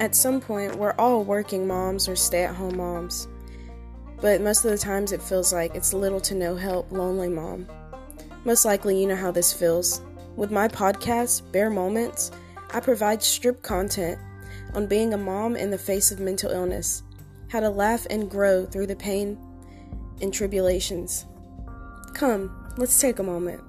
At some point, we're all working moms or stay at home moms. But most of the times, it feels like it's little to no help, lonely mom. Most likely, you know how this feels. With my podcast, Bare Moments, I provide strip content on being a mom in the face of mental illness, how to laugh and grow through the pain and tribulations. Come, let's take a moment.